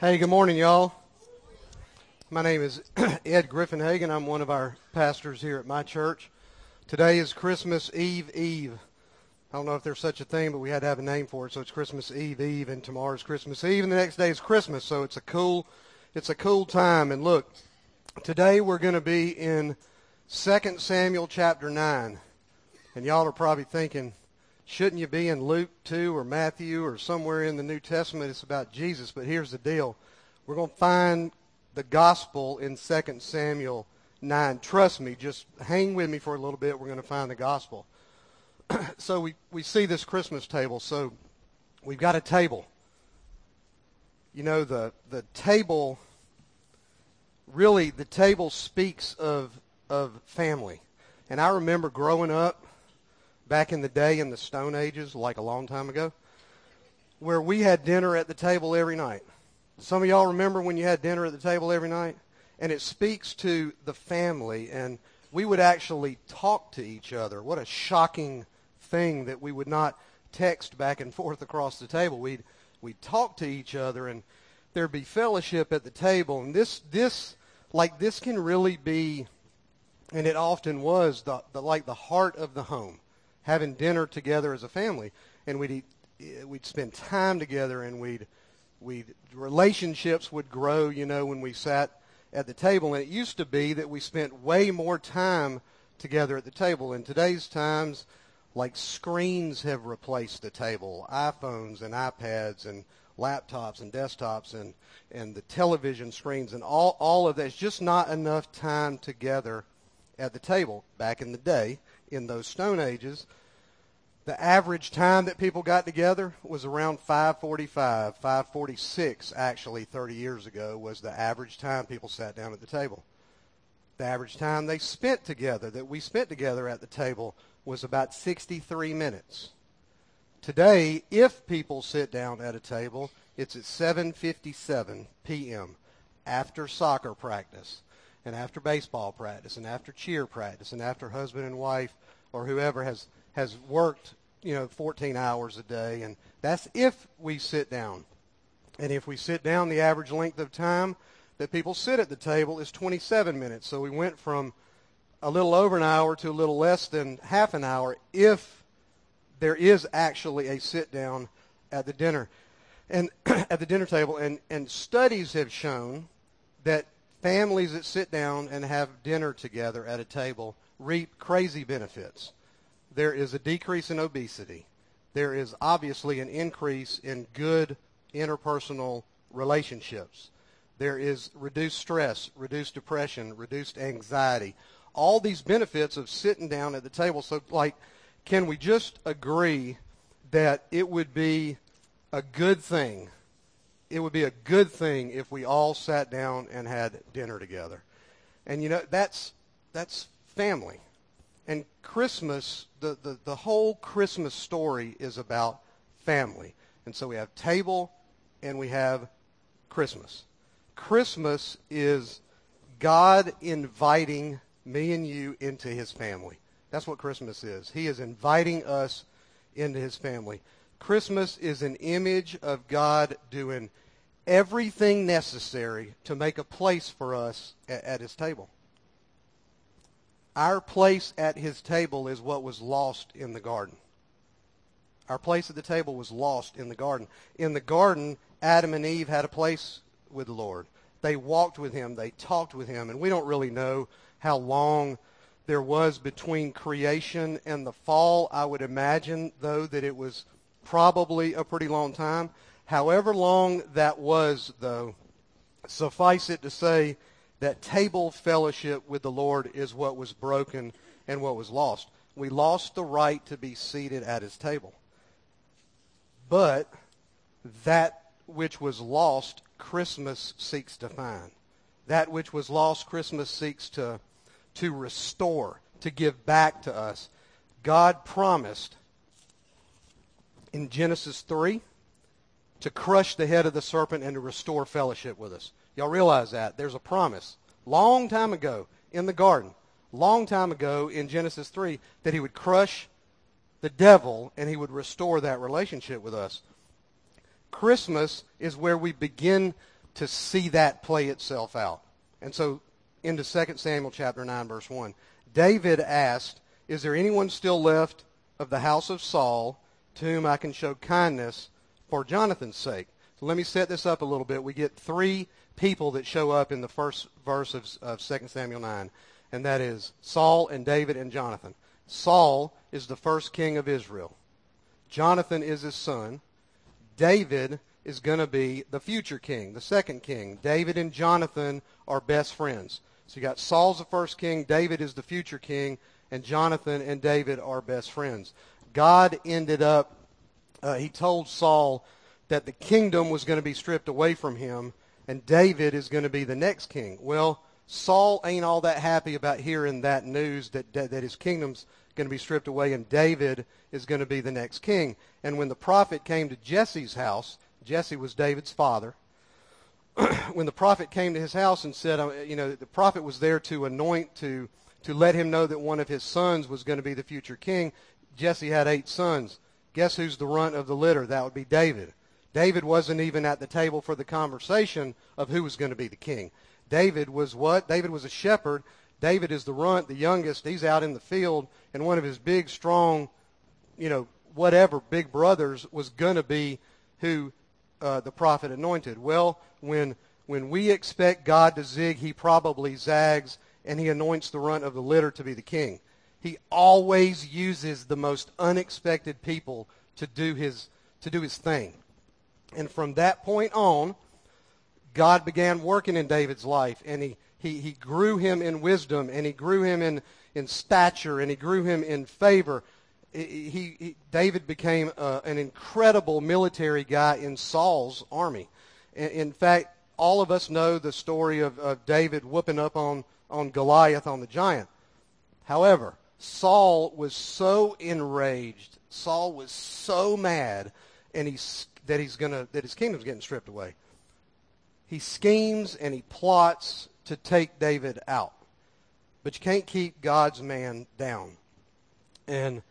Hey, good morning, y'all. My name is Ed Griffin Hagan. I'm one of our pastors here at my church. Today is Christmas Eve Eve. I don't know if there's such a thing, but we had to have a name for it, so it's Christmas Eve Eve, and tomorrow's Christmas Eve, and the next day is Christmas, so it's a cool, it's a cool time. And look, today we're going to be in 2 Samuel chapter 9, and y'all are probably thinking, Shouldn't you be in Luke 2 or Matthew or somewhere in the New Testament? It's about Jesus. But here's the deal. We're going to find the gospel in 2 Samuel 9. Trust me, just hang with me for a little bit. We're going to find the gospel. so we, we see this Christmas table. So we've got a table. You know, the, the table, really, the table speaks of, of family. And I remember growing up, back in the day in the Stone Ages, like a long time ago, where we had dinner at the table every night. Some of y'all remember when you had dinner at the table every night? And it speaks to the family, and we would actually talk to each other. What a shocking thing that we would not text back and forth across the table. We'd, we'd talk to each other, and there'd be fellowship at the table. And this, this, like, this can really be, and it often was, the, the like the heart of the home having dinner together as a family, and we'd eat, we'd spend time together, and we'd we relationships would grow. You know, when we sat at the table, and it used to be that we spent way more time together at the table. In today's times, like screens have replaced the table, iPhones and iPads and laptops and desktops and and the television screens and all all of that. Just not enough time together at the table. Back in the day, in those Stone Ages, the average time that people got together was around 545 546 actually 30 years ago was the average time people sat down at the table the average time they spent together that we spent together at the table was about 63 minutes today if people sit down at a table it's at 7:57 p.m. after soccer practice and after baseball practice and after cheer practice and after husband and wife or whoever has has worked you know, 14 hours a day. And that's if we sit down. And if we sit down, the average length of time that people sit at the table is 27 minutes. So we went from a little over an hour to a little less than half an hour if there is actually a sit down at the dinner and at the dinner table and, and studies have shown that families that sit down and have dinner together at a table reap crazy benefits there is a decrease in obesity. There is obviously an increase in good interpersonal relationships. There is reduced stress, reduced depression, reduced anxiety. All these benefits of sitting down at the table. So, like, can we just agree that it would be a good thing? It would be a good thing if we all sat down and had dinner together. And you know, that's that's family. Christmas, the, the, the whole Christmas story is about family. And so we have table and we have Christmas. Christmas is God inviting me and you into his family. That's what Christmas is. He is inviting us into his family. Christmas is an image of God doing everything necessary to make a place for us at, at his table. Our place at his table is what was lost in the garden. Our place at the table was lost in the garden. In the garden, Adam and Eve had a place with the Lord. They walked with him. They talked with him. And we don't really know how long there was between creation and the fall. I would imagine, though, that it was probably a pretty long time. However long that was, though, suffice it to say that table fellowship with the Lord is what was broken and what was lost. We lost the right to be seated at his table. But that which was lost, Christmas seeks to find. That which was lost, Christmas seeks to, to restore, to give back to us. God promised in Genesis 3 to crush the head of the serpent and to restore fellowship with us. Y'all realize that. There's a promise long time ago in the garden, long time ago in Genesis 3, that he would crush the devil and he would restore that relationship with us. Christmas is where we begin to see that play itself out. And so into 2 Samuel chapter 9 verse 1. David asked, "Is there anyone still left of the house of Saul to whom I can show kindness for Jonathan's sake?" So let me set this up a little bit. We get three people that show up in the first verse of, of 2 Samuel 9, and that is Saul and David and Jonathan. Saul is the first king of Israel. Jonathan is his son. David is going to be the future king, the second king. David and Jonathan are best friends. So you got Saul's the first king, David is the future king, and Jonathan and David are best friends. God ended up, uh, he told Saul that the kingdom was going to be stripped away from him, and David is going to be the next king. Well, Saul ain't all that happy about hearing that news that, that, that his kingdom's going to be stripped away and David is going to be the next king. And when the prophet came to Jesse's house, Jesse was David's father. when the prophet came to his house and said, uh, you know, the prophet was there to anoint, to, to let him know that one of his sons was going to be the future king. Jesse had eight sons. Guess who's the runt of the litter? That would be David. David wasn't even at the table for the conversation of who was going to be the king. David was what? David was a shepherd. David is the runt, the youngest. He's out in the field, and one of his big, strong, you know, whatever, big brothers was going to be who uh, the prophet anointed. Well, when when we expect God to zig, he probably zags, and he anoints the runt of the litter to be the king. He always uses the most unexpected people to do his to do his thing. And from that point on, God began working in David's life, and he, he, he grew him in wisdom, and he grew him in, in stature, and he grew him in favor. He, he David became uh, an incredible military guy in Saul's army. In, in fact, all of us know the story of, of David whooping up on, on Goliath, on the giant. However, Saul was so enraged, Saul was so mad, and he, that he's gonna that his kingdom's getting stripped away he schemes and he plots to take David out. But you can't keep God's man down. And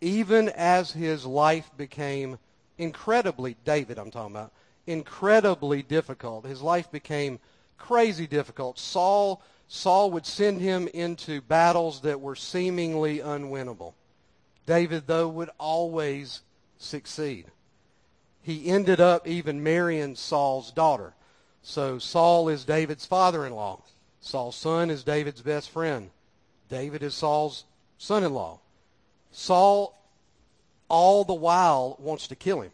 even as his life became incredibly, David I'm talking about, incredibly difficult, his life became crazy difficult. Saul, Saul would send him into battles that were seemingly unwinnable. David, though, would always succeed. He ended up even marrying Saul's daughter. So Saul is David's father-in-law. Saul's son is David's best friend. David is Saul's son-in-law. Saul, all the while, wants to kill him.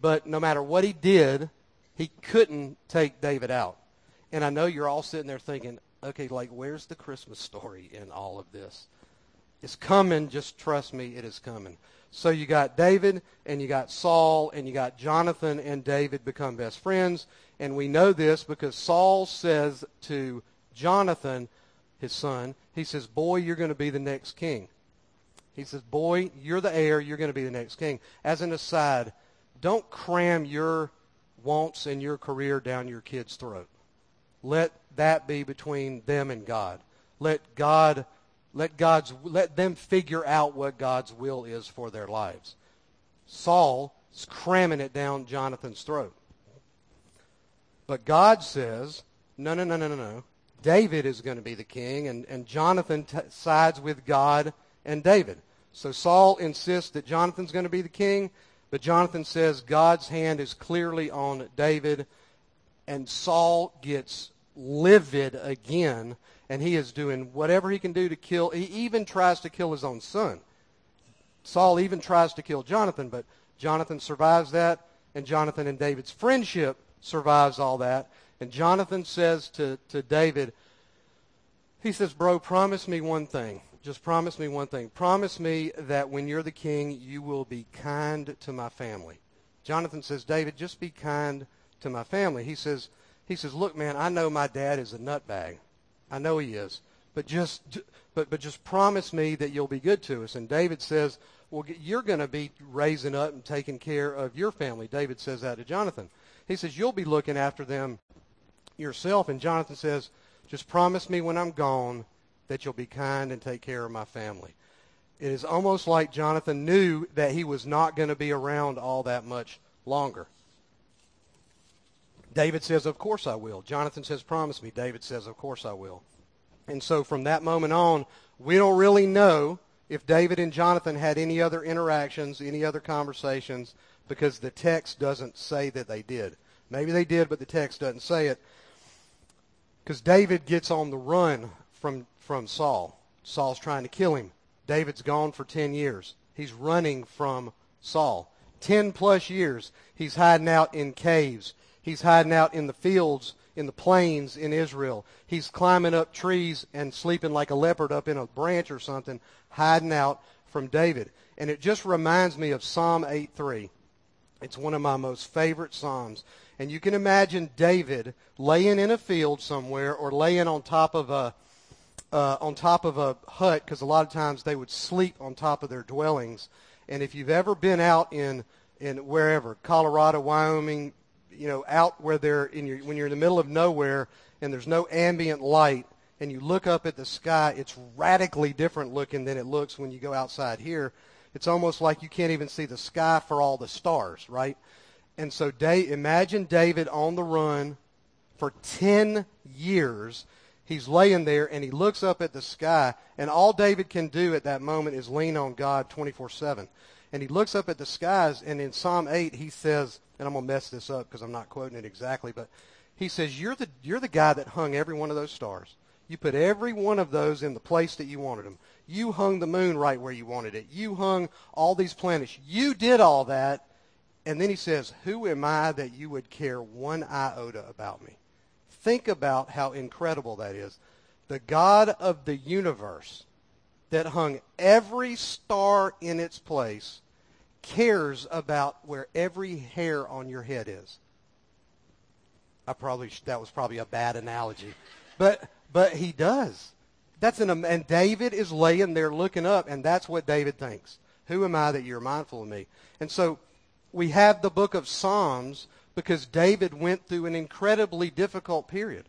But no matter what he did, he couldn't take David out. And I know you're all sitting there thinking, okay, like, where's the Christmas story in all of this? It's coming. Just trust me, it is coming. So you got David and you got Saul and you got Jonathan and David become best friends. And we know this because Saul says to Jonathan, his son, he says, Boy, you're going to be the next king. He says, Boy, you're the heir. You're going to be the next king. As an aside, don't cram your wants and your career down your kid's throat. Let that be between them and God. Let God let God's let them figure out what God's will is for their lives. Saul is cramming it down Jonathan's throat. But God says, no, no, no, no, no, no. David is going to be the king, and, and Jonathan t- sides with God and David. So Saul insists that Jonathan's going to be the king, but Jonathan says God's hand is clearly on David, and Saul gets livid again, and he is doing whatever he can do to kill. He even tries to kill his own son. Saul even tries to kill Jonathan, but Jonathan survives that, and Jonathan and David's friendship survives all that. And Jonathan says to, to David, he says, Bro, promise me one thing. Just promise me one thing. Promise me that when you're the king, you will be kind to my family. Jonathan says, David, just be kind to my family. He says, he says, Look, man, I know my dad is a nutbag. I know he is. But just, but, but just promise me that you'll be good to us. And David says, Well, you're going to be raising up and taking care of your family. David says that to Jonathan. He says, You'll be looking after them yourself. And Jonathan says, Just promise me when I'm gone that you'll be kind and take care of my family. It is almost like Jonathan knew that he was not going to be around all that much longer. David says, Of course I will. Jonathan says, Promise me. David says, Of course I will. And so from that moment on, we don't really know if David and Jonathan had any other interactions, any other conversations, because the text doesn't say that they did. Maybe they did, but the text doesn't say it. Because David gets on the run from, from Saul. Saul's trying to kill him. David's gone for 10 years. He's running from Saul. 10 plus years, he's hiding out in caves. He's hiding out in the fields, in the plains in Israel. He's climbing up trees and sleeping like a leopard up in a branch or something, hiding out from David. And it just reminds me of Psalm 8.3. It's one of my most favorite Psalms. And you can imagine David laying in a field somewhere or laying on top of a, uh, on top of a hut because a lot of times they would sleep on top of their dwellings. And if you've ever been out in in wherever Colorado, Wyoming, you know, out where they're in your when you're in the middle of nowhere and there's no ambient light and you look up at the sky, it's radically different looking than it looks when you go outside here. It's almost like you can't even see the sky for all the stars, right? And so Dave, imagine David on the run for 10 years. He's laying there and he looks up at the sky and all David can do at that moment is lean on God 24/7. And he looks up at the skies and in Psalm 8 he says, and I'm going to mess this up because I'm not quoting it exactly, but he says, you're the, you're the guy that hung every one of those stars. You put every one of those in the place that you wanted them. You hung the moon right where you wanted it. You hung all these planets. You did all that. And then he says, Who am I that you would care one iota about me? Think about how incredible that is. The God of the universe that hung every star in its place cares about where every hair on your head is. I probably that was probably a bad analogy, but but he does. That's an and David is laying there looking up, and that's what David thinks. Who am I that you're mindful of me? And so we have the book of Psalms because David went through an incredibly difficult period.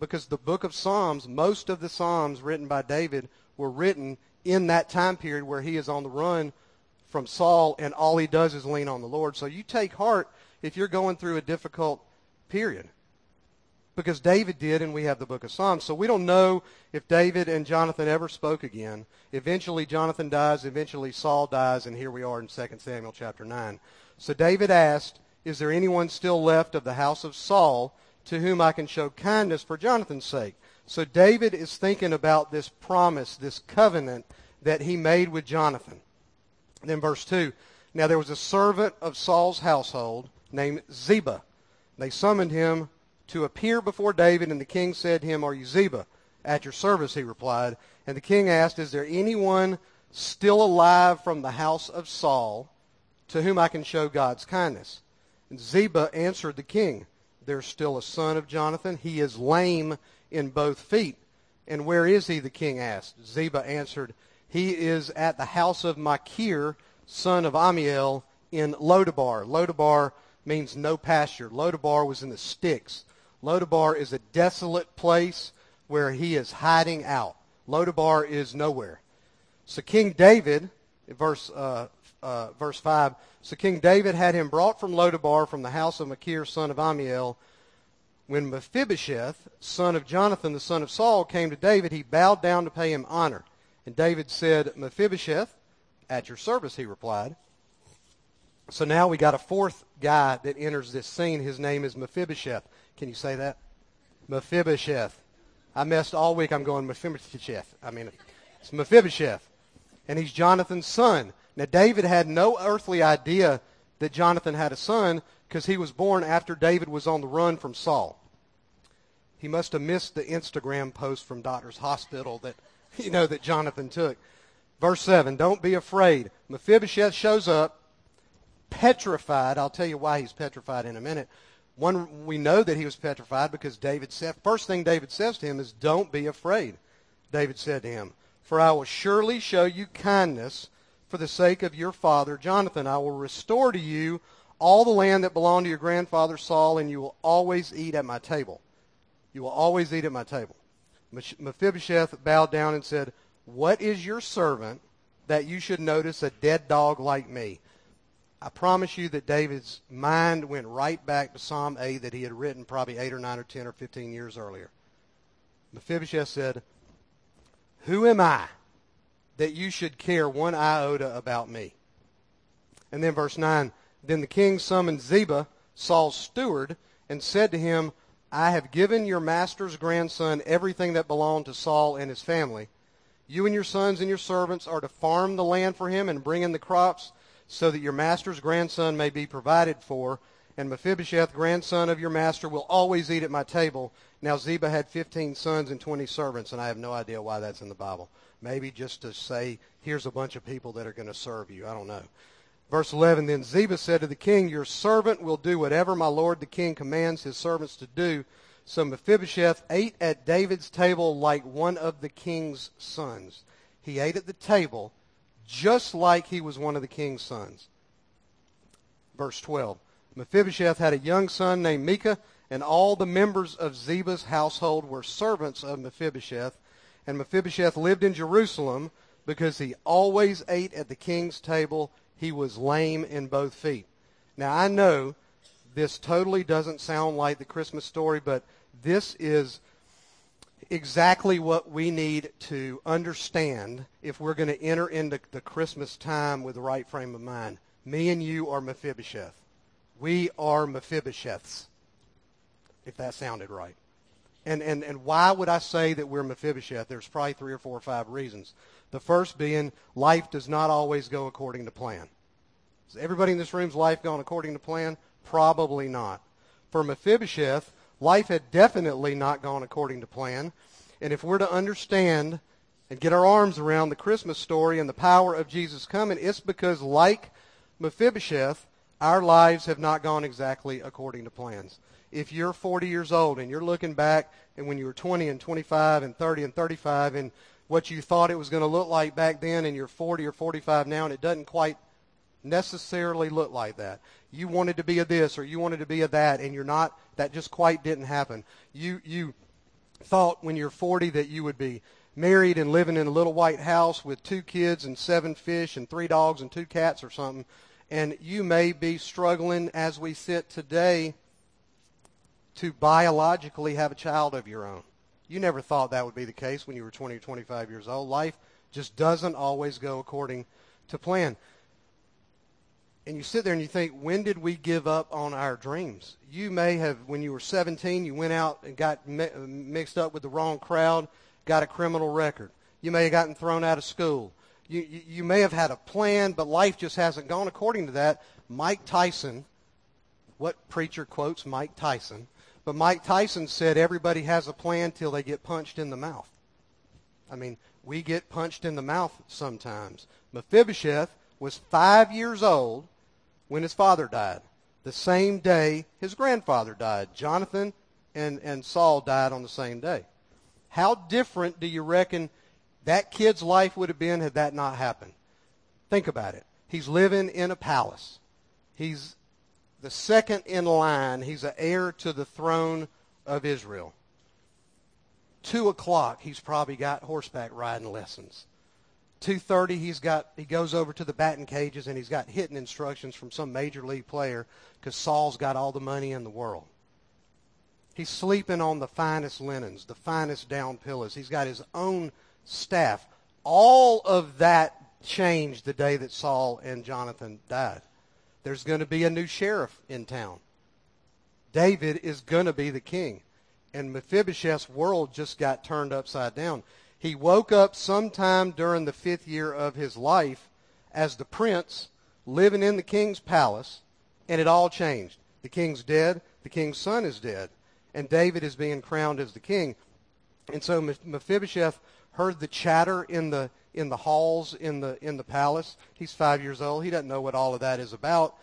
Because the book of Psalms, most of the Psalms written by David were written in that time period where he is on the run from Saul and all he does is lean on the Lord. So you take heart if you're going through a difficult period because David did, and we have the book of Psalms. So we don't know if David and Jonathan ever spoke again. Eventually, Jonathan dies. Eventually, Saul dies, and here we are in 2 Samuel chapter 9. So David asked, Is there anyone still left of the house of Saul to whom I can show kindness for Jonathan's sake? So David is thinking about this promise, this covenant that he made with Jonathan. Then verse 2. Now there was a servant of Saul's household named Ziba. They summoned him to appear before David, and the king said to him, Are you Ziba? At your service, he replied. And the king asked, Is there anyone still alive from the house of Saul to whom I can show God's kindness? And Ziba answered the king, There's still a son of Jonathan. He is lame in both feet. And where is he? the king asked. Ziba answered, He is at the house of Machir, son of Amiel, in Lodabar. Lodabar means no pasture. Lodabar was in the sticks. Lodabar is a desolate place where he is hiding out. Lodabar is nowhere. So King David, verse uh, uh, verse five. So King David had him brought from Lodabar from the house of Machir, son of Amiel. When Mephibosheth, son of Jonathan, the son of Saul, came to David, he bowed down to pay him honor. And David said, Mephibosheth, at your service, he replied. So now we got a fourth guy that enters this scene. His name is Mephibosheth. Can you say that? Mephibosheth. I messed all week. I'm going Mephibosheth. I mean, it's Mephibosheth. And he's Jonathan's son. Now, David had no earthly idea that Jonathan had a son because he was born after David was on the run from Saul. He must have missed the Instagram post from Doctor's Hospital that, you know, that Jonathan took. Verse 7, don't be afraid. Mephibosheth shows up, petrified. I'll tell you why he's petrified in a minute. One, we know that he was petrified because David said, first thing David says to him is, Don't be afraid. David said to him, For I will surely show you kindness for the sake of your father Jonathan. I will restore to you all the land that belonged to your grandfather Saul, and you will always eat at my table. You will always eat at my table. Mephibosheth bowed down and said, What is your servant that you should notice a dead dog like me? I promise you that David's mind went right back to Psalm 8 that he had written probably 8 or 9 or 10 or 15 years earlier. Mephibosheth said, Who am I that you should care one iota about me? And then verse 9, Then the king summoned Ziba, Saul's steward, and said to him, I have given your master's grandson everything that belonged to Saul and his family. You and your sons and your servants are to farm the land for him and bring in the crops so that your master's grandson may be provided for. And Mephibosheth, grandson of your master, will always eat at my table. Now Ziba had 15 sons and 20 servants, and I have no idea why that's in the Bible. Maybe just to say, here's a bunch of people that are going to serve you. I don't know. Verse 11, Then Ziba said to the king, Your servant will do whatever my lord the king commands his servants to do. So Mephibosheth ate at David's table like one of the king's sons. He ate at the table just like he was one of the king's sons. Verse 12, Mephibosheth had a young son named Micah, and all the members of Ziba's household were servants of Mephibosheth. And Mephibosheth lived in Jerusalem because he always ate at the king's table he was lame in both feet. Now, I know this totally doesn't sound like the Christmas story, but this is exactly what we need to understand if we're going to enter into the Christmas time with the right frame of mind. Me and you are Mephibosheth. We are Mephibosheths, if that sounded right. And, and, and why would I say that we're Mephibosheth? There's probably three or four or five reasons. The first being life does not always go according to plan. Is everybody in this room's life gone according to plan? Probably not. For Mephibosheth, life had definitely not gone according to plan. And if we're to understand and get our arms around the Christmas story and the power of Jesus coming, it's because, like Mephibosheth, our lives have not gone exactly according to plans. If you're 40 years old and you're looking back and when you were 20 and 25 and 30 and 35 and what you thought it was going to look like back then and you're 40 or 45 now and it doesn't quite necessarily look like that. You wanted to be a this or you wanted to be a that and you're not that just quite didn't happen. You you thought when you're 40 that you would be married and living in a little white house with two kids and seven fish and three dogs and two cats or something and you may be struggling as we sit today to biologically have a child of your own. You never thought that would be the case when you were 20 or 25 years old. Life just doesn't always go according to plan. And you sit there and you think, when did we give up on our dreams? You may have, when you were 17, you went out and got mi- uh, mixed up with the wrong crowd, got a criminal record. You may have gotten thrown out of school. You, you, you may have had a plan, but life just hasn't gone according to that. Mike Tyson, what preacher quotes Mike Tyson? But Mike Tyson said everybody has a plan till they get punched in the mouth. I mean, we get punched in the mouth sometimes. Mephibosheth was five years old when his father died. The same day his grandfather died. Jonathan and, and Saul died on the same day. How different do you reckon that kid's life would have been had that not happened? Think about it. He's living in a palace. He's the second in line. He's an heir to the throne of Israel. Two o'clock, he's probably got horseback riding lessons. 2.30 he's got he goes over to the batting cages and he's got hitting instructions from some major league player because saul's got all the money in the world he's sleeping on the finest linens the finest down pillows he's got his own staff all of that changed the day that saul and jonathan died there's going to be a new sheriff in town. David is going to be the king. And Mephibosheth's world just got turned upside down. He woke up sometime during the fifth year of his life as the prince living in the king's palace, and it all changed. The king's dead, the king's son is dead, and David is being crowned as the king. And so Mephibosheth heard the chatter in the in the halls in the in the palace. He's five years old. He doesn't know what all of that is about,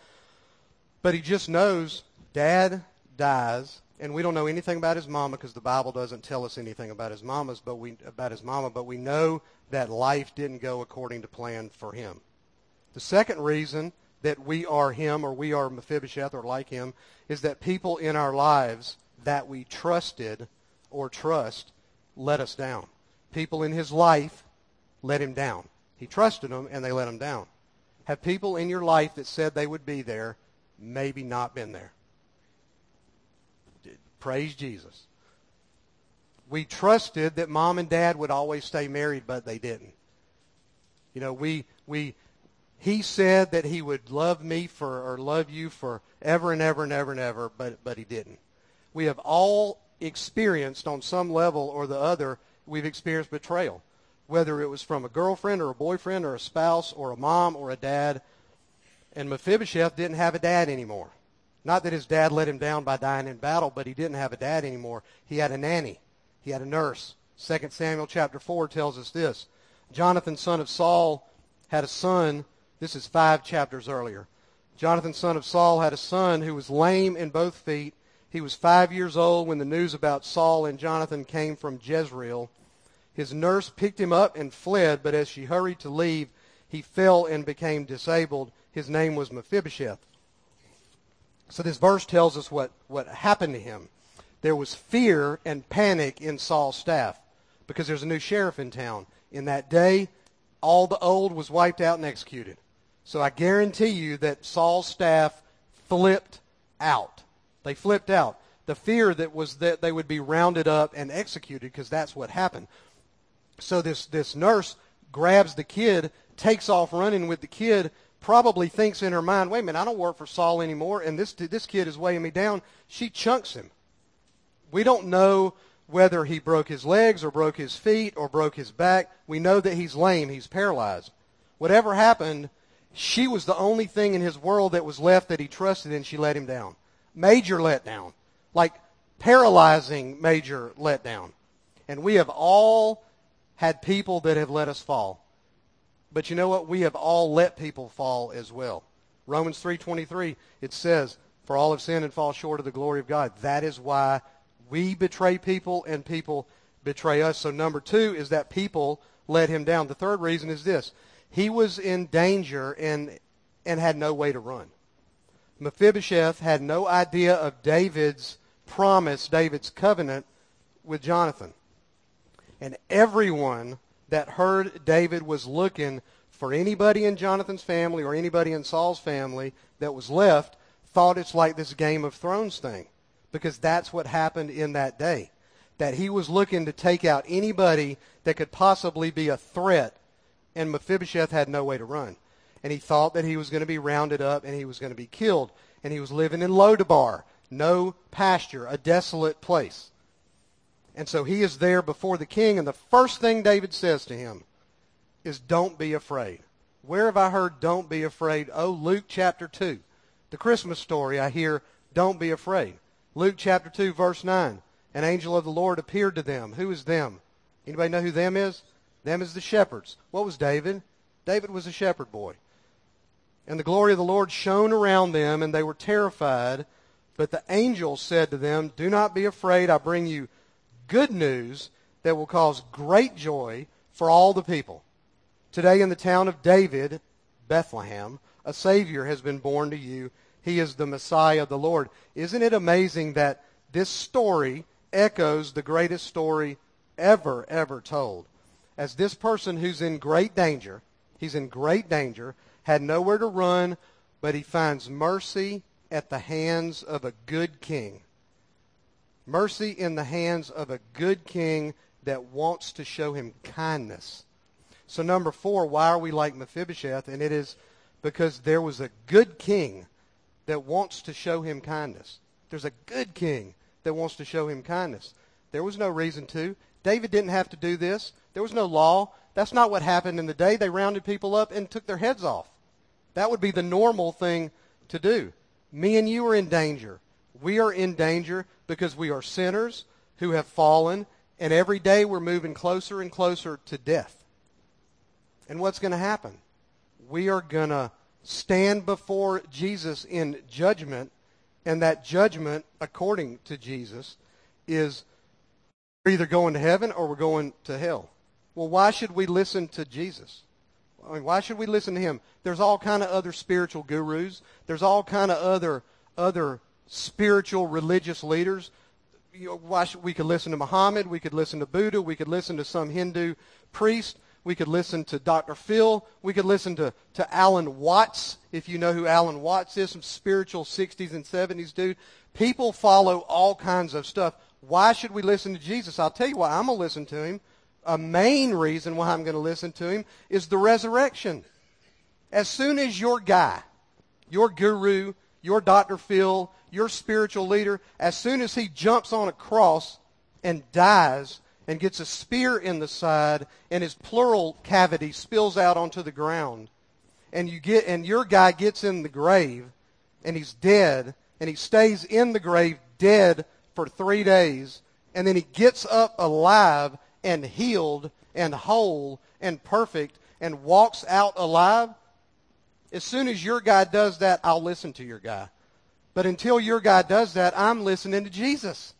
but he just knows Dad dies, and we don't know anything about his mama because the Bible doesn't tell us anything about his mamas, but we about his mama. But we know that life didn't go according to plan for him. The second reason that we are him or we are Mephibosheth or like him is that people in our lives that we trusted or trust let us down. People in his life let him down. He trusted them, and they let him down. Have people in your life that said they would be there, maybe not been there? Praise Jesus. We trusted that mom and dad would always stay married, but they didn't. You know, we we he said that he would love me for or love you forever and ever and ever and ever, but but he didn't. We have all experienced on some level or the other, we've experienced betrayal. Whether it was from a girlfriend or a boyfriend or a spouse or a mom or a dad. And Mephibosheth didn't have a dad anymore. Not that his dad let him down by dying in battle, but he didn't have a dad anymore. He had a nanny. He had a nurse. 2 Samuel chapter 4 tells us this. Jonathan, son of Saul, had a son. This is five chapters earlier. Jonathan, son of Saul, had a son who was lame in both feet. He was five years old when the news about Saul and Jonathan came from Jezreel. His nurse picked him up and fled, but as she hurried to leave, he fell and became disabled. His name was Mephibosheth. So this verse tells us what, what happened to him. There was fear and panic in Saul's staff because there's a new sheriff in town. In that day, all the old was wiped out and executed. So I guarantee you that Saul's staff flipped out. They flipped out. The fear that was that they would be rounded up and executed because that's what happened. So this, this nurse grabs the kid, takes off running with the kid, probably thinks in her mind, wait a minute, I don't work for Saul anymore, and this, this kid is weighing me down. She chunks him. We don't know whether he broke his legs or broke his feet or broke his back. We know that he's lame, he's paralyzed. Whatever happened, she was the only thing in his world that was left that he trusted, and she let him down. Major letdown. Like paralyzing major letdown. And we have all had people that have let us fall. But you know what? We have all let people fall as well. Romans 3:23 it says, "For all have sinned and fall short of the glory of God." That is why we betray people and people betray us. So number two is that people let him down. The third reason is this. He was in danger and, and had no way to run. Mephibosheth had no idea of David's promise, David's covenant with Jonathan. And everyone that heard David was looking for anybody in Jonathan's family or anybody in Saul's family that was left thought it's like this Game of Thrones thing because that's what happened in that day. That he was looking to take out anybody that could possibly be a threat, and Mephibosheth had no way to run. And he thought that he was going to be rounded up and he was going to be killed. And he was living in Lodabar, no pasture, a desolate place. And so he is there before the king, and the first thing David says to him is, Don't be afraid. Where have I heard, Don't be afraid? Oh, Luke chapter 2. The Christmas story, I hear, Don't be afraid. Luke chapter 2, verse 9. An angel of the Lord appeared to them. Who is them? Anybody know who them is? Them is the shepherds. What was David? David was a shepherd boy. And the glory of the Lord shone around them, and they were terrified. But the angel said to them, Do not be afraid. I bring you good news that will cause great joy for all the people. Today in the town of David, Bethlehem, a Savior has been born to you he is the Messiah, of the Lord. Isn't it amazing that this story echoes the greatest story ever, ever told? As this person who's in great danger, he's in great danger, had nowhere to run, but he finds mercy at the hands of a good king. Mercy in the hands of a good king that wants to show him kindness. So, number four, why are we like Mephibosheth? And it is because there was a good king that wants to show him kindness. There's a good king that wants to show him kindness. There was no reason to. David didn't have to do this. There was no law. That's not what happened in the day. They rounded people up and took their heads off. That would be the normal thing to do. Me and you are in danger. We are in danger because we are sinners who have fallen, and every day we're moving closer and closer to death. And what's going to happen? We are going to stand before Jesus in judgment, and that judgment, according to Jesus, is we're either going to heaven or we're going to hell. Well, why should we listen to Jesus? I mean, why should we listen to him? There's all kind of other spiritual gurus. There's all kind of other other spiritual religious leaders. You know, why should, we could listen to Muhammad. We could listen to Buddha. We could listen to some Hindu priest. We could listen to Dr. Phil. We could listen to, to Alan Watts, if you know who Alan Watts is, some spiritual 60s and 70s dude. People follow all kinds of stuff. Why should we listen to Jesus? I'll tell you why I'm going to listen to him. A main reason why I'm going to listen to him is the resurrection. As soon as your guy, your guru, your Dr. Phil, your spiritual leader, as soon as he jumps on a cross and dies and gets a spear in the side and his pleural cavity spills out onto the ground, and you get and your guy gets in the grave and he's dead and he stays in the grave dead for 3 days and then he gets up alive and healed and whole and perfect and walks out alive as soon as your guy does that, I'll listen to your guy. But until your guy does that, I'm listening to Jesus.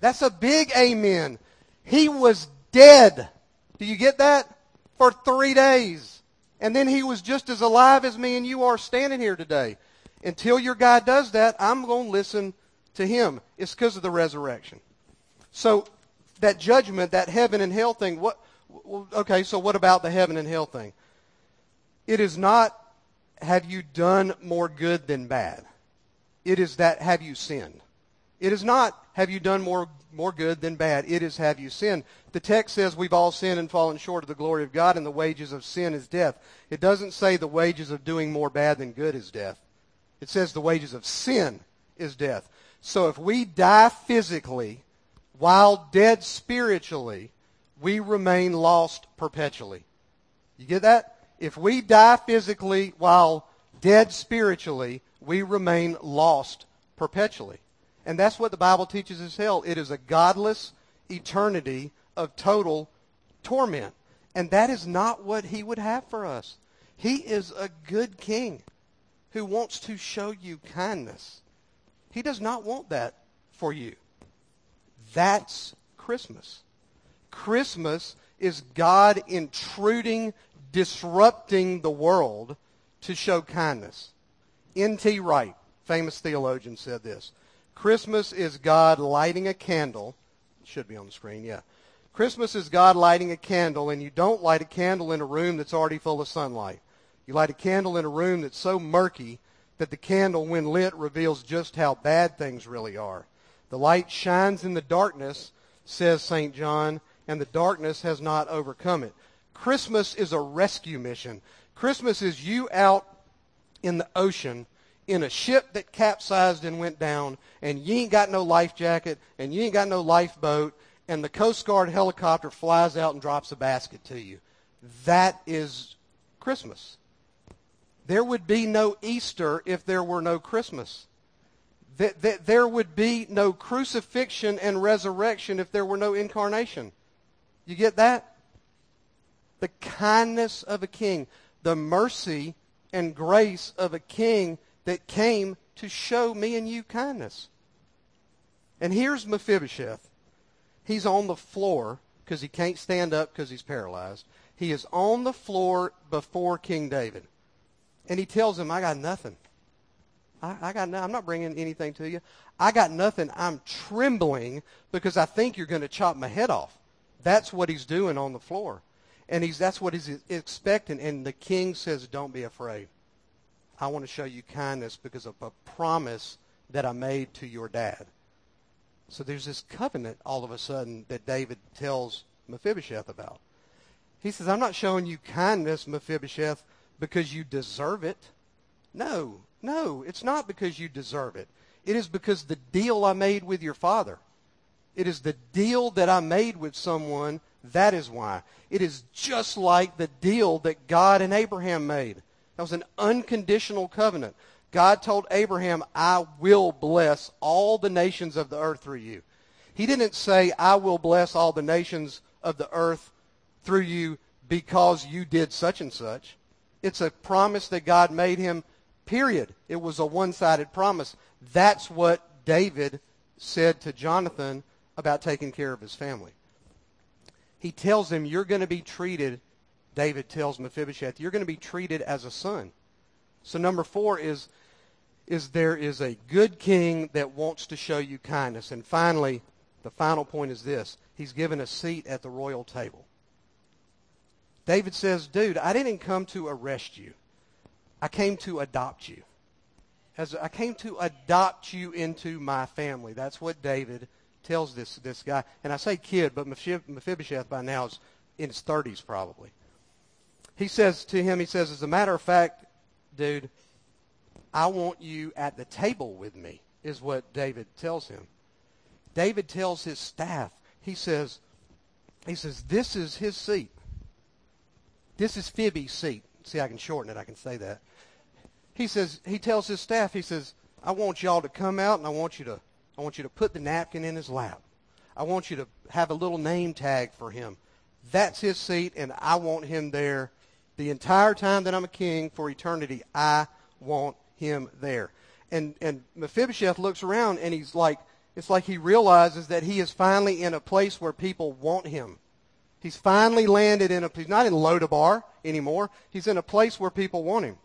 That's a big amen. He was dead. Do you get that? For three days. And then he was just as alive as me and you are standing here today. Until your guy does that, I'm going to listen to him. It's because of the resurrection. So that judgment, that heaven and hell thing, what, okay, so what about the heaven and hell thing? It is not, have you done more good than bad? It is that, have you sinned? It is not, have you done more, more good than bad? It is, have you sinned? The text says we've all sinned and fallen short of the glory of God, and the wages of sin is death. It doesn't say the wages of doing more bad than good is death. It says the wages of sin is death. So if we die physically while dead spiritually, we remain lost perpetually. You get that? If we die physically while dead spiritually, we remain lost perpetually. And that's what the Bible teaches as hell. It is a godless eternity of total torment. And that is not what he would have for us. He is a good king who wants to show you kindness. He does not want that for you. That's Christmas. Christmas is God intruding disrupting the world to show kindness. N.T. Wright, famous theologian, said this Christmas is God lighting a candle. Should be on the screen, yeah. Christmas is God lighting a candle, and you don't light a candle in a room that's already full of sunlight. You light a candle in a room that's so murky that the candle, when lit, reveals just how bad things really are. The light shines in the darkness, says St. John, and the darkness has not overcome it. Christmas is a rescue mission. Christmas is you out in the ocean in a ship that capsized and went down, and you ain't got no life jacket, and you ain't got no lifeboat, and the Coast Guard helicopter flies out and drops a basket to you. That is Christmas. There would be no Easter if there were no Christmas. That There would be no crucifixion and resurrection if there were no incarnation. You get that? the kindness of a king, the mercy and grace of a king that came to show me and you kindness. And here's Mephibosheth. He's on the floor because he can't stand up because he's paralyzed. He is on the floor before King David. And he tells him, I got nothing. I, I got no, I'm not bringing anything to you. I got nothing. I'm trembling because I think you're going to chop my head off. That's what he's doing on the floor. And he's, that's what he's expecting. And the king says, don't be afraid. I want to show you kindness because of a promise that I made to your dad. So there's this covenant all of a sudden that David tells Mephibosheth about. He says, I'm not showing you kindness, Mephibosheth, because you deserve it. No, no, it's not because you deserve it. It is because the deal I made with your father. It is the deal that I made with someone that is why. It is just like the deal that God and Abraham made. That was an unconditional covenant. God told Abraham, I will bless all the nations of the earth through you. He didn't say, I will bless all the nations of the earth through you because you did such and such. It's a promise that God made him, period. It was a one-sided promise. That's what David said to Jonathan about taking care of his family he tells him, You're going to be treated, David tells Mephibosheth, you're going to be treated as a son. So number four is, is there is a good king that wants to show you kindness. And finally, the final point is this. He's given a seat at the royal table. David says, dude, I didn't come to arrest you. I came to adopt you. As I came to adopt you into my family. That's what David tells this, this guy. And I say kid, but Mephibosheth by now is in his 30s probably. He says to him, he says, as a matter of fact, dude, I want you at the table with me, is what David tells him. David tells his staff, he says, he says, this is his seat. This is Phoebe's seat. See, I can shorten it. I can say that he says he tells his staff he says i want y'all to come out and i want you to i want you to put the napkin in his lap. I want you to have a little name tag for him. That's his seat and i want him there the entire time that i'm a king for eternity. I want him there. And and mephibosheth looks around and he's like it's like he realizes that he is finally in a place where people want him. He's finally landed in a he's not in lodabar anymore. He's in a place where people want him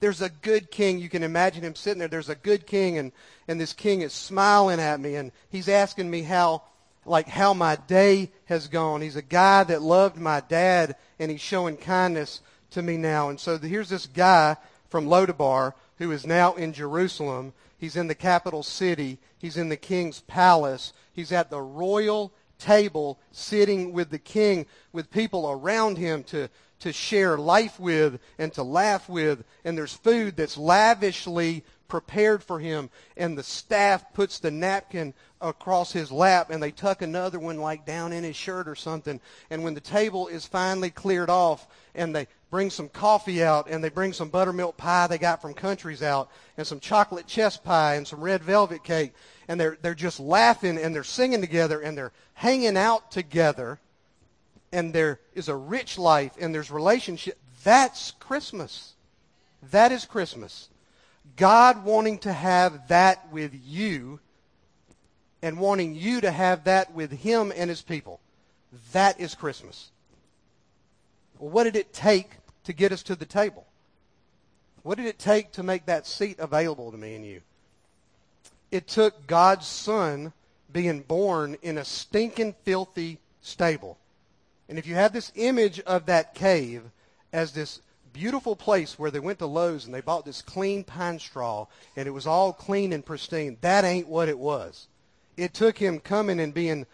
there's a good king. You can imagine him sitting there. There's a good king, and, and this king is smiling at me, and he's asking me how, like, how my day has gone. He's a guy that loved my dad, and he's showing kindness to me now. And so here's this guy from Lodabar who is now in Jerusalem. He's in the capital city. He's in the king's palace. He's at the royal table sitting with the king with people around him to to share life with and to laugh with. And there's food that's lavishly prepared for him. And the staff puts the napkin across his lap and they tuck another one like down in his shirt or something. And when the table is finally cleared off and they bring some coffee out and they bring some buttermilk pie they got from countries out and some chocolate chess pie and some red velvet cake and they're they're just laughing and they're singing together and they're hanging out together and there is a rich life and there's relationship, that's Christmas. That is Christmas. God wanting to have that with you and wanting you to have that with him and his people. That is Christmas. Well, what did it take to get us to the table? What did it take to make that seat available to me and you? It took God's Son being born in a stinking, filthy stable. And if you have this image of that cave as this beautiful place where they went to Lowe's and they bought this clean pine straw and it was all clean and pristine, that ain't what it was. It took him coming and being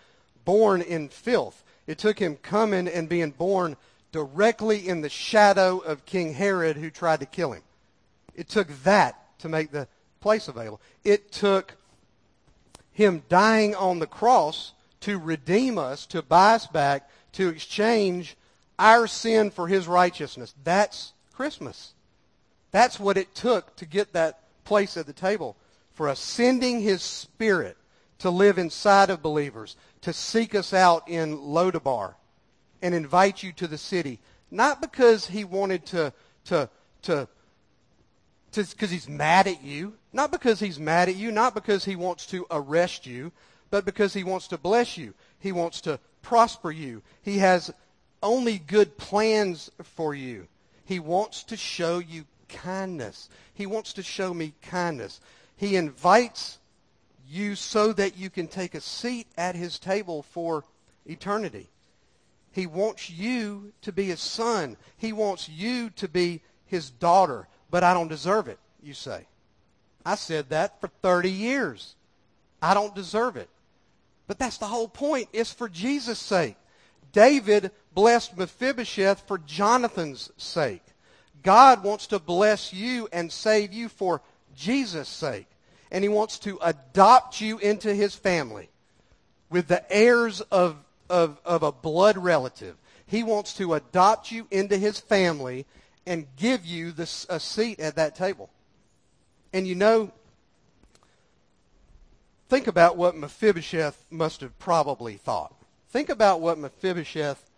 born in filth. It took him coming and being born directly in the shadow of King Herod who tried to kill him. It took that to make the place available. It took him dying on the cross to redeem us, to buy us back, to exchange our sin for his righteousness. That's Christmas. That's what it took to get that place at the table for us. Sending his spirit to live inside of believers, to seek us out in Lodabar and invite you to the city. Not because he wanted to, to, to, because he's mad at you. Not because he's mad at you. Not because he wants to arrest you. But because he wants to bless you. He wants to prosper you. He has only good plans for you. He wants to show you kindness. He wants to show me kindness. He invites you so that you can take a seat at his table for eternity. He wants you to be his son. He wants you to be his daughter. But I don't deserve it, you say. I said that for 30 years. I don't deserve it. But that's the whole point. It's for Jesus' sake. David blessed Mephibosheth for Jonathan's sake. God wants to bless you and save you for Jesus' sake. And he wants to adopt you into his family with the heirs of, of, of a blood relative. He wants to adopt you into his family and give you this, a seat at that table. And you know, Think about what Mephibosheth must have probably thought. Think about what Mephibosheth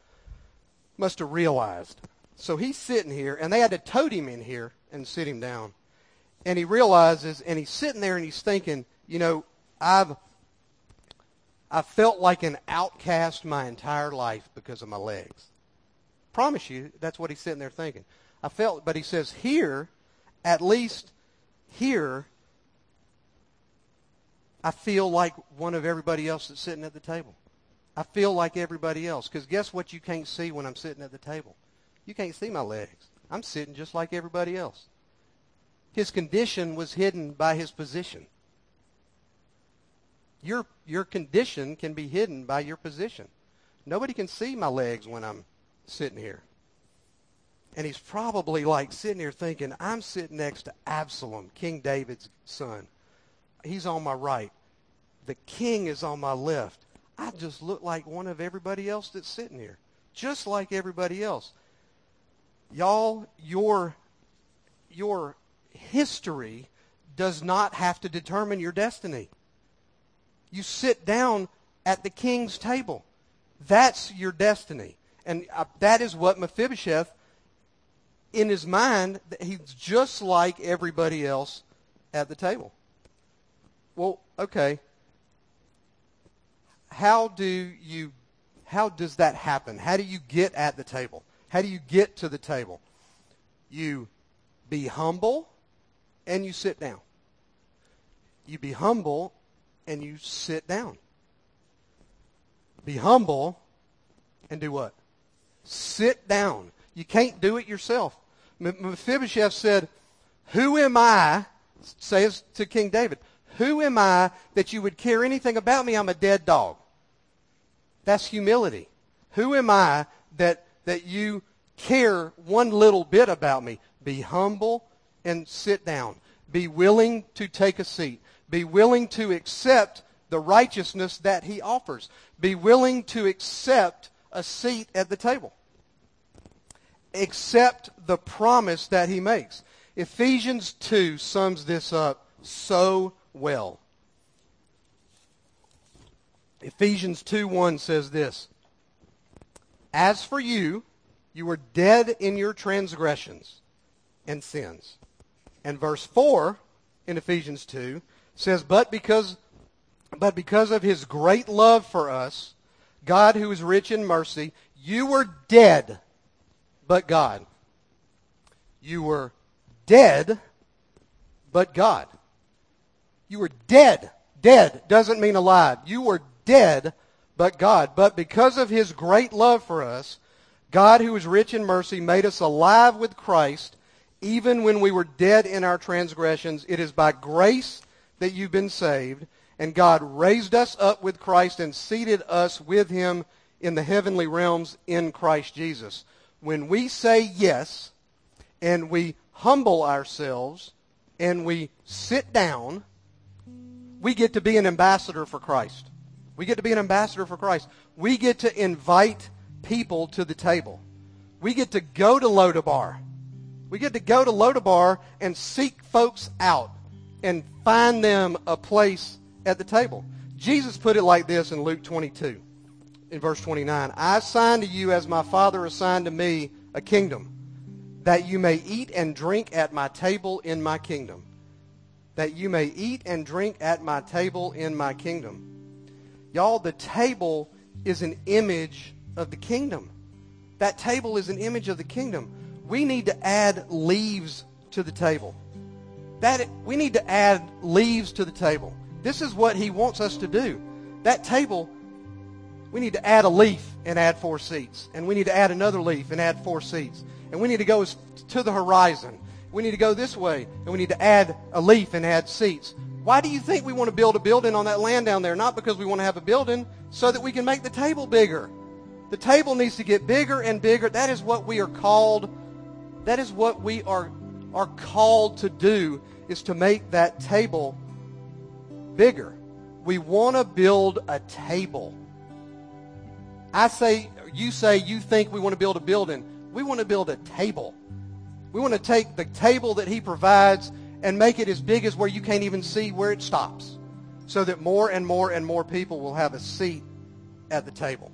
must have realized. So he's sitting here, and they had to tote him in here and sit him down. And he realizes, and he's sitting there and he's thinking, you know, I've I felt like an outcast my entire life because of my legs. Promise you, that's what he's sitting there thinking. I felt, but he says here, at least here, I feel like one of everybody else that's sitting at the table. I feel like everybody else. Because guess what you can't see when I'm sitting at the table? You can't see my legs. I'm sitting just like everybody else. His condition was hidden by his position. Your, your condition can be hidden by your position. Nobody can see my legs when I'm sitting here. And he's probably like sitting here thinking, I'm sitting next to Absalom, King David's son. He's on my right. The king is on my left. I just look like one of everybody else that's sitting here. Just like everybody else. Y'all, your, your history does not have to determine your destiny. You sit down at the king's table. That's your destiny. And uh, that is what Mephibosheth in his mind, he's just like everybody else at the table. Well, okay. How do you how does that happen? How do you get at the table? How do you get to the table? You be humble and you sit down. You be humble and you sit down. Be humble and do what? Sit down. You can't do it yourself. Mephibosheth said, Who am I, says to King David, who am I that you would care anything about me? I'm a dead dog. That's humility. Who am I that, that you care one little bit about me? Be humble and sit down. Be willing to take a seat. Be willing to accept the righteousness that he offers. Be willing to accept a seat at the table accept the promise that he makes. Ephesians 2 sums this up so well. Ephesians 2:1 says this. As for you, you were dead in your transgressions and sins. And verse 4 in Ephesians 2 says, But because but because of his great love for us, God who is rich in mercy, you were dead but God. You were dead, but God. You were dead. Dead doesn't mean alive. You were dead, but God. But because of his great love for us, God, who is rich in mercy, made us alive with Christ, even when we were dead in our transgressions. It is by grace that you've been saved. And God raised us up with Christ and seated us with him in the heavenly realms in Christ Jesus when we say yes and we humble ourselves and we sit down, we get to be an ambassador for Christ. We get to be an ambassador for Christ. We get to invite people to the table. We get to go to Lodabar. We get to go to Lodabar and seek folks out and find them a place at the table. Jesus put it like this in Luke 22 in verse 29, I assign to you as my Father assigned to me a kingdom, that you may eat and drink at my table in my kingdom. That you may eat and drink at my table in my kingdom. Y'all, the table is an image of the kingdom. That table is an image of the kingdom. We need to add leaves to the table. That we need to add leaves to the table. This is what he wants us to do. That table we need to add a leaf and add four seats. And we need to add another leaf and add four seats. And we need to go to the horizon. We need to go this way. And we need to add a leaf and add seats. Why do you think we want to build a building on that land down there? Not because we want to have a building, so that we can make the table bigger. The table needs to get bigger and bigger. That is what we are called. That is what we are, are called to do, is to make that table bigger. We want to build a table. I say, you say you think we want to build a building. We want to build a table. We want to take the table that he provides and make it as big as where you can't even see where it stops so that more and more and more people will have a seat at the table.